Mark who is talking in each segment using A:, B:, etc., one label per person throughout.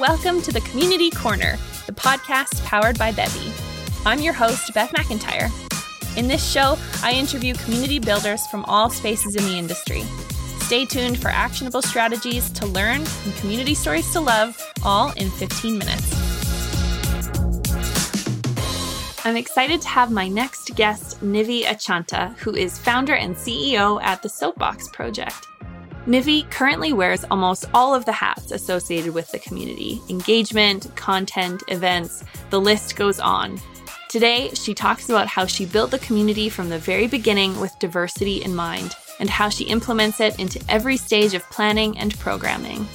A: Welcome to the Community Corner, the podcast powered by Bevy. I'm your host, Beth McIntyre. In this show, I interview community builders from all spaces in the industry. Stay tuned for actionable strategies to learn and community stories to love, all in 15 minutes. I'm excited to have my next guest, Nivi Achanta, who is founder and CEO at the Soapbox Project. Nivi currently wears almost all of the hats associated with the community engagement, content, events, the list goes on. Today, she talks about how she built the community from the very beginning with diversity in mind and how she implements it into every stage of planning and programming.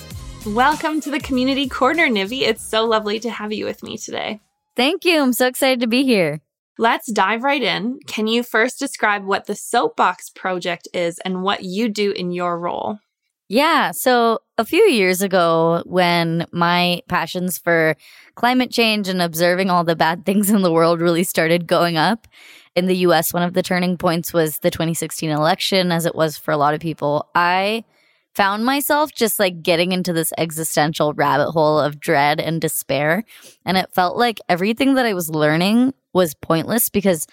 A: Welcome to the Community Corner, Nivi. It's so lovely to have you with me today.
B: Thank you. I'm so excited to be here.
A: Let's dive right in. Can you first describe what the Soapbox Project is and what you do in your role?
B: Yeah. So a few years ago, when my passions for climate change and observing all the bad things in the world really started going up in the US, one of the turning points was the 2016 election, as it was for a lot of people. I found myself just like getting into this existential rabbit hole of dread and despair. And it felt like everything that I was learning was pointless because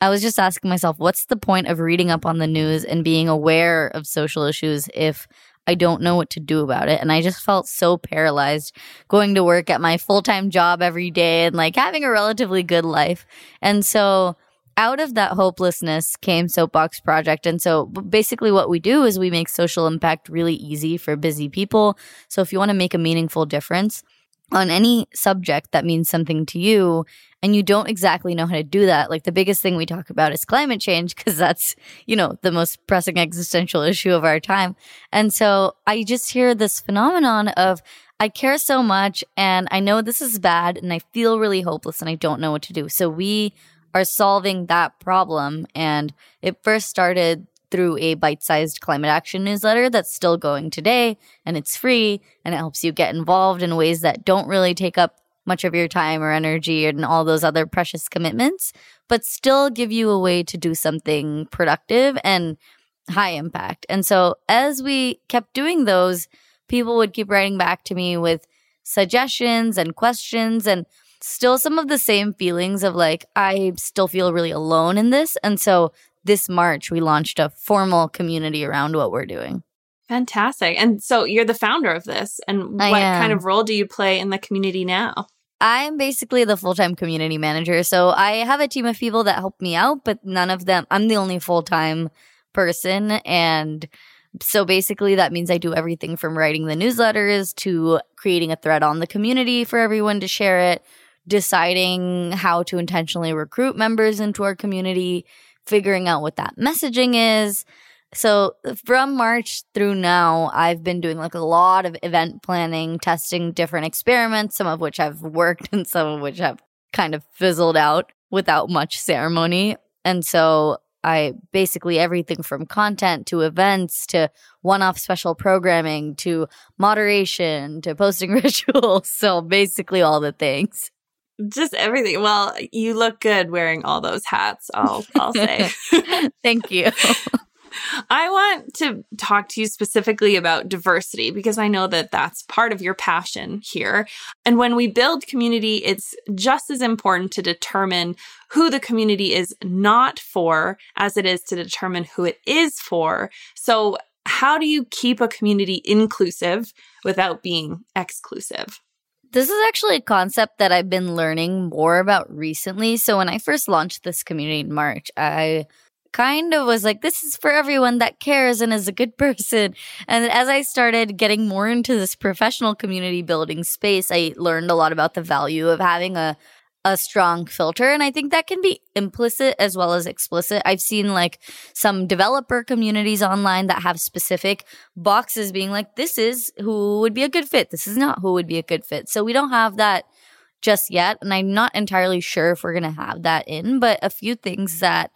B: I was just asking myself, what's the point of reading up on the news and being aware of social issues if I don't know what to do about it. And I just felt so paralyzed going to work at my full time job every day and like having a relatively good life. And so out of that hopelessness came Soapbox Project. And so basically what we do is we make social impact really easy for busy people. So if you want to make a meaningful difference, on any subject that means something to you and you don't exactly know how to do that like the biggest thing we talk about is climate change because that's you know the most pressing existential issue of our time and so i just hear this phenomenon of i care so much and i know this is bad and i feel really hopeless and i don't know what to do so we are solving that problem and it first started through a bite sized climate action newsletter that's still going today and it's free and it helps you get involved in ways that don't really take up much of your time or energy and all those other precious commitments, but still give you a way to do something productive and high impact. And so as we kept doing those, people would keep writing back to me with suggestions and questions and still some of the same feelings of like, I still feel really alone in this. And so this March, we launched a formal community around what we're doing.
A: Fantastic. And so you're the founder of this. And what kind of role do you play in the community now?
B: I'm basically the full time community manager. So I have a team of people that help me out, but none of them, I'm the only full time person. And so basically, that means I do everything from writing the newsletters to creating a thread on the community for everyone to share it, deciding how to intentionally recruit members into our community, figuring out what that messaging is. So from March through now, I've been doing like a lot of event planning, testing different experiments, some of which have worked and some of which have kind of fizzled out without much ceremony. And so I basically everything from content to events to one off special programming to moderation to posting rituals. So basically all the things
A: just everything. Well, you look good wearing all those hats. I'll I'll say.
B: Thank you.
A: I want to talk to you specifically about diversity because I know that that's part of your passion here. And when we build community, it's just as important to determine who the community is not for as it is to determine who it is for. So, how do you keep a community inclusive without being exclusive?
B: This is actually a concept that I've been learning more about recently. So when I first launched this community in March, I kind of was like, this is for everyone that cares and is a good person. And as I started getting more into this professional community building space, I learned a lot about the value of having a a strong filter. And I think that can be implicit as well as explicit. I've seen like some developer communities online that have specific boxes being like, this is who would be a good fit. This is not who would be a good fit. So we don't have that just yet. And I'm not entirely sure if we're going to have that in, but a few things that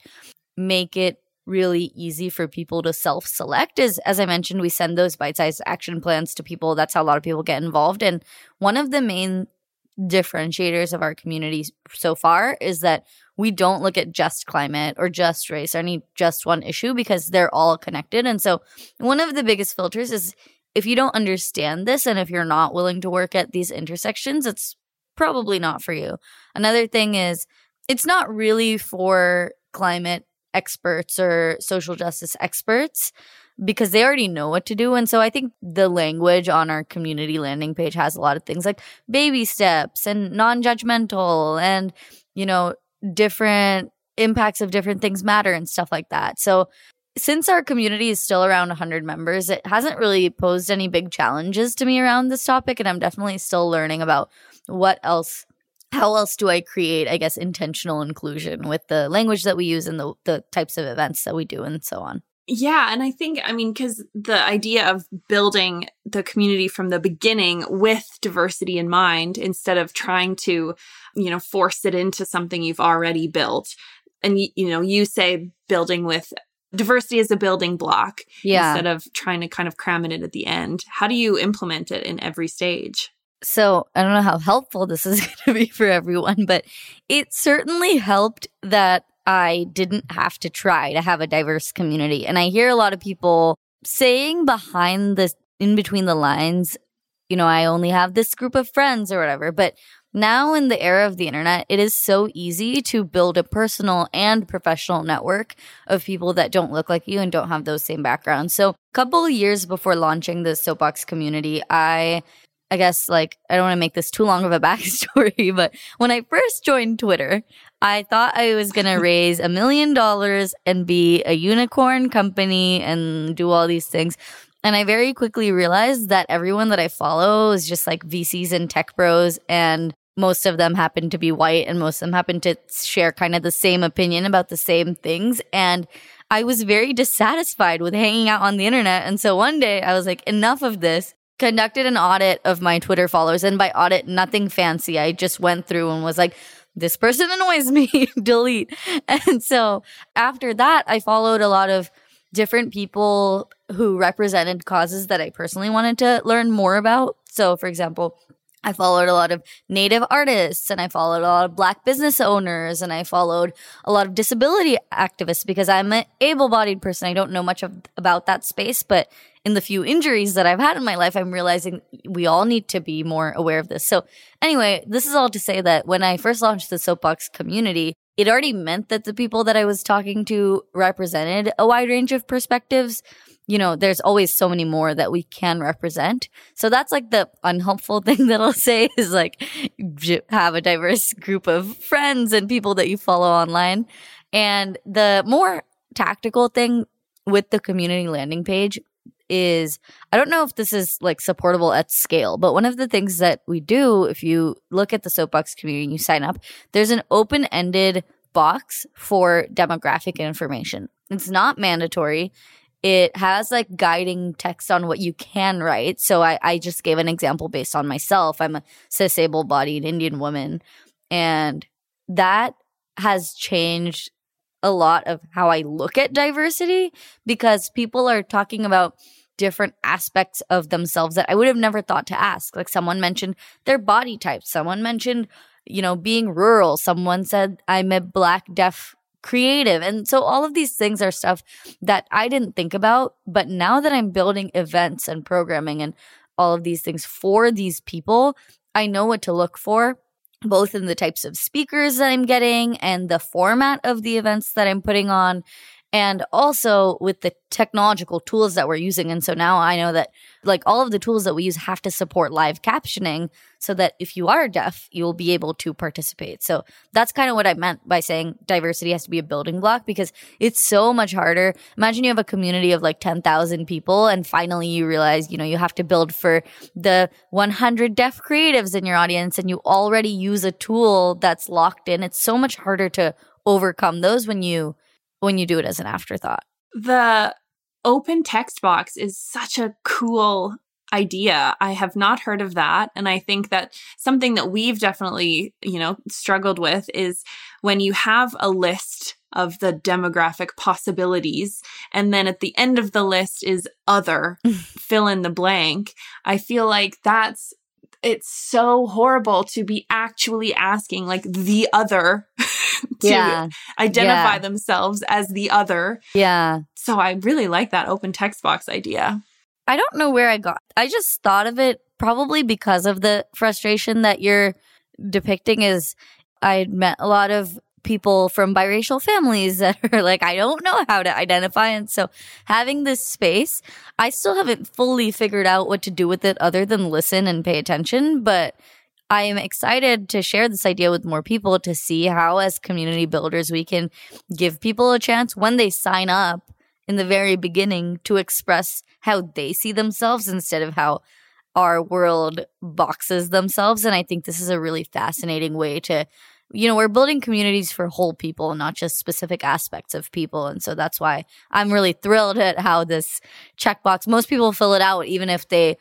B: make it really easy for people to self select is, as I mentioned, we send those bite sized action plans to people. That's how a lot of people get involved. And one of the main differentiators of our community so far is that we don't look at just climate or just race or any just one issue because they're all connected. And so one of the biggest filters is if you don't understand this and if you're not willing to work at these intersections, it's probably not for you. Another thing is it's not really for climate experts or social justice experts because they already know what to do. And so I think the language on our community landing page has a lot of things like baby steps and non judgmental and, you know, different impacts of different things matter and stuff like that. So since our community is still around 100 members, it hasn't really posed any big challenges to me around this topic. And I'm definitely still learning about what else how else do I create, I guess, intentional inclusion with the language that we use and the, the types of events that we do and so on?
A: Yeah. And I think, I mean, because the idea of building the community from the beginning with diversity in mind instead of trying to, you know, force it into something you've already built. And, you know, you say building with diversity as a building block
B: yeah.
A: instead of trying to kind of cram it in at the end. How do you implement it in every stage?
B: So I don't know how helpful this is going to be for everyone, but it certainly helped that I didn't have to try to have a diverse community. And I hear a lot of people saying behind the in between the lines, you know, I only have this group of friends or whatever. But now in the era of the internet, it is so easy to build a personal and professional network of people that don't look like you and don't have those same backgrounds. So a couple years before launching the Soapbox community, I I guess like I don't want to make this too long of a backstory, but when I first joined Twitter, I thought I was going to raise a million dollars and be a unicorn company and do all these things. And I very quickly realized that everyone that I follow is just like VCs and tech bros and most of them happen to be white and most of them happen to share kind of the same opinion about the same things. And I was very dissatisfied with hanging out on the internet. And so one day I was like, enough of this conducted an audit of my Twitter followers. And by audit, nothing fancy. I just went through and was like, this person annoys me, delete. And so after that, I followed a lot of different people who represented causes that I personally wanted to learn more about. So, for example, I followed a lot of native artists and I followed a lot of black business owners and I followed a lot of disability activists because I'm an able bodied person. I don't know much of, about that space, but in the few injuries that I've had in my life, I'm realizing we all need to be more aware of this. So, anyway, this is all to say that when I first launched the Soapbox community, it already meant that the people that I was talking to represented a wide range of perspectives. You know, there's always so many more that we can represent. So that's like the unhelpful thing that I'll say is like have a diverse group of friends and people that you follow online. And the more tactical thing with the community landing page is I don't know if this is like supportable at scale, but one of the things that we do if you look at the soapbox community and you sign up, there's an open ended box for demographic information. It's not mandatory. It has like guiding text on what you can write. So I, I just gave an example based on myself. I'm a cis able bodied Indian woman. And that has changed a lot of how I look at diversity because people are talking about different aspects of themselves that I would have never thought to ask. Like someone mentioned their body type, someone mentioned, you know, being rural, someone said I'm a black deaf creative. And so all of these things are stuff that I didn't think about, but now that I'm building events and programming and all of these things for these people, I know what to look for both in the types of speakers that I'm getting and the format of the events that I'm putting on and also with the technological tools that we're using. And so now I know that like all of the tools that we use have to support live captioning so that if you are deaf, you will be able to participate. So that's kind of what I meant by saying diversity has to be a building block because it's so much harder. Imagine you have a community of like 10,000 people and finally you realize, you know, you have to build for the 100 deaf creatives in your audience and you already use a tool that's locked in. It's so much harder to overcome those when you when you do it as an afterthought.
A: The open text box is such a cool idea. I have not heard of that. And I think that something that we've definitely, you know, struggled with is when you have a list of the demographic possibilities. And then at the end of the list is other, fill in the blank. I feel like that's it's so horrible to be actually asking like the other to yeah. identify yeah. themselves as the other.
B: Yeah.
A: So I really like that open text box idea.
B: I don't know where I got. I just thought of it probably because of the frustration that you're depicting is I met a lot of people from biracial families that are like, I don't know how to identify. And so having this space, I still haven't fully figured out what to do with it other than listen and pay attention. But I am excited to share this idea with more people to see how, as community builders, we can give people a chance when they sign up in the very beginning to express how they see themselves instead of how our world boxes themselves. And I think this is a really fascinating way to, you know, we're building communities for whole people, not just specific aspects of people. And so that's why I'm really thrilled at how this checkbox, most people fill it out, even if they,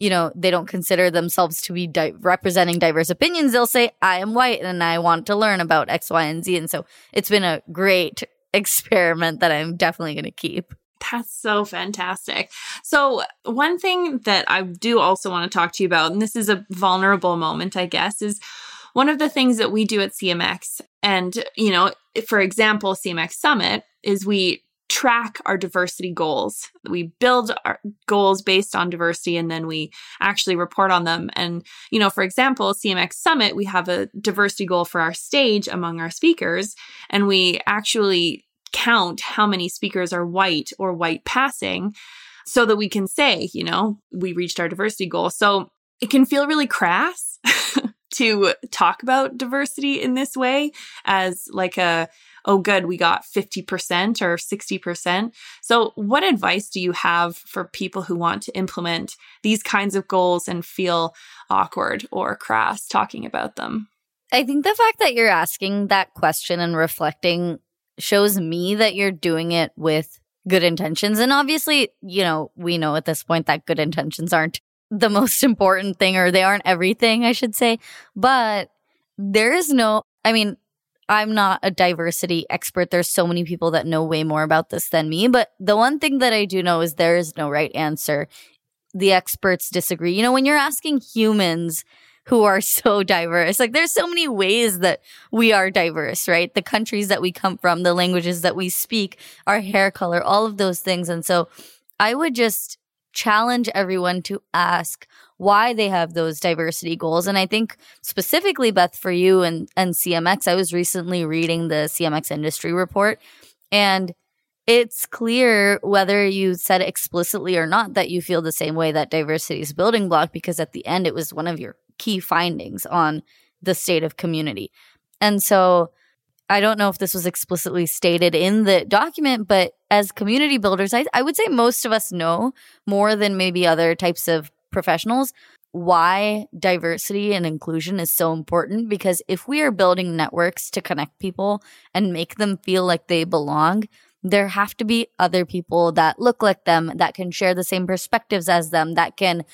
B: you know, they don't consider themselves to be di- representing diverse opinions. They'll say, I am white and I want to learn about X, Y, and Z. And so it's been a great experiment that I'm definitely going to keep.
A: That's so fantastic. So, one thing that I do also want to talk to you about, and this is a vulnerable moment, I guess, is one of the things that we do at CMX. And, you know, for example, CMX Summit is we track our diversity goals. We build our goals based on diversity and then we actually report on them. And, you know, for example, CMX Summit, we have a diversity goal for our stage among our speakers, and we actually count how many speakers are white or white passing so that we can say, you know, we reached our diversity goal. So it can feel really crass to talk about diversity in this way as like a, oh, good, we got 50% or 60%. So, what advice do you have for people who want to implement these kinds of goals and feel awkward or crass talking about them?
B: I think the fact that you're asking that question and reflecting shows me that you're doing it with good intentions. And obviously, you know, we know at this point that good intentions aren't the most important thing or they aren't everything, I should say. But there is no, I mean, I'm not a diversity expert. There's so many people that know way more about this than me. But the one thing that I do know is there is no right answer. The experts disagree. You know, when you're asking humans, who are so diverse. Like there's so many ways that we are diverse, right? The countries that we come from, the languages that we speak, our hair color, all of those things. And so I would just challenge everyone to ask why they have those diversity goals. And I think specifically, Beth, for you and, and CMX, I was recently reading the CMX industry report and it's clear whether you said explicitly or not that you feel the same way that diversity is building block because at the end it was one of your key findings on the state of community. And so I don't know if this was explicitly stated in the document, but as community builders, I, I would say most of us know more than maybe other types of professionals why diversity and inclusion is so important because if we are building networks to connect people and make them feel like they belong, there have to be other people that look like them, that can share the same perspectives as them, that can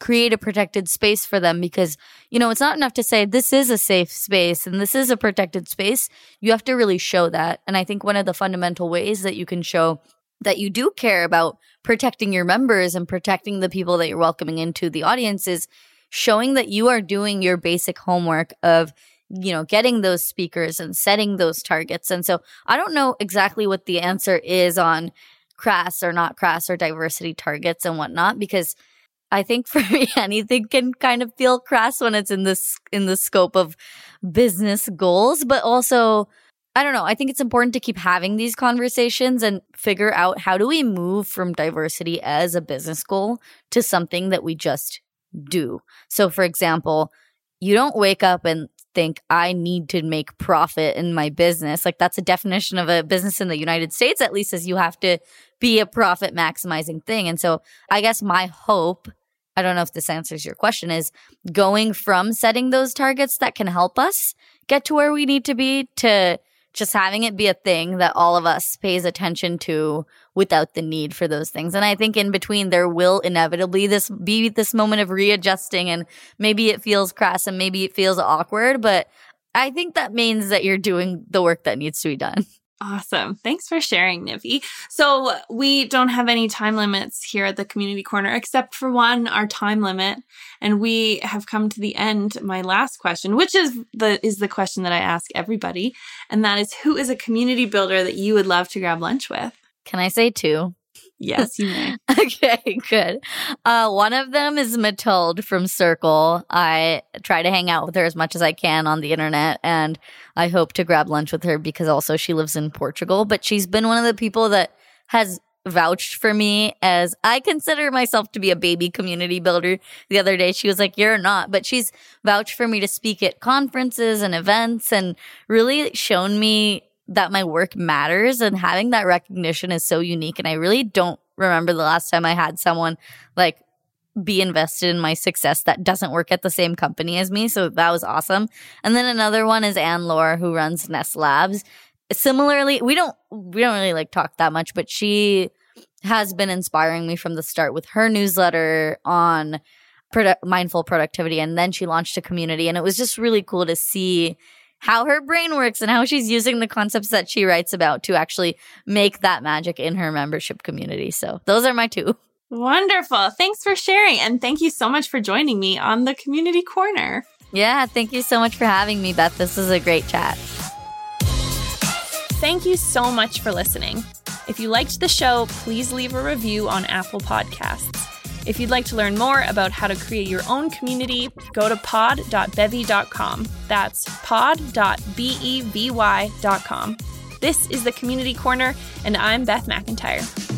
B: create a protected space for them. Because, you know, it's not enough to say this is a safe space and this is a protected space. You have to really show that. And I think one of the fundamental ways that you can show that you do care about protecting your members and protecting the people that you're welcoming into the audience is showing that you are doing your basic homework of you know, getting those speakers and setting those targets. And so I don't know exactly what the answer is on crass or not crass or diversity targets and whatnot, because I think for me, anything can kind of feel crass when it's in this, in the scope of business goals, but also, I don't know. I think it's important to keep having these conversations and figure out how do we move from diversity as a business goal to something that we just do. So, for example, you don't wake up and think I need to make profit in my business. Like that's a definition of a business in the United States, at least, is you have to be a profit maximizing thing. And so I guess my hope, I don't know if this answers your question, is going from setting those targets that can help us get to where we need to be to just having it be a thing that all of us pays attention to without the need for those things. And I think in between there will inevitably this be this moment of readjusting and maybe it feels crass and maybe it feels awkward, but I think that means that you're doing the work that needs to be done.
A: Awesome. Thanks for sharing, Nivi. So, we don't have any time limits here at the community corner except for one, our time limit. And we have come to the end. My last question, which is the is the question that I ask everybody, and that is who is a community builder that you would love to grab lunch with?
B: Can I say two?
A: Yes, you may.
B: Okay, good. Uh, one of them is Matilde from Circle. I try to hang out with her as much as I can on the internet, and I hope to grab lunch with her because also she lives in Portugal. But she's been one of the people that has vouched for me as I consider myself to be a baby community builder. The other day, she was like, You're not, but she's vouched for me to speak at conferences and events and really shown me that my work matters. And having that recognition is so unique. And I really don't remember the last time I had someone like be invested in my success that doesn't work at the same company as me. So that was awesome. And then another one is Anne-Laure, who runs Ness Labs. Similarly, we don't we don't really like talk that much, but she has been inspiring me from the start with her newsletter on produ- mindful productivity and then she launched a community and it was just really cool to see how her brain works and how she's using the concepts that she writes about to actually make that magic in her membership community. So those are my two.
A: Wonderful. Thanks for sharing. And thank you so much for joining me on the Community Corner.
B: Yeah, thank you so much for having me, Beth. This was a great chat.
A: Thank you so much for listening. If you liked the show, please leave a review on Apple Podcasts. If you'd like to learn more about how to create your own community, go to pod.bevy.com. That's pod.bevy.com. This is the Community Corner, and I'm Beth McIntyre.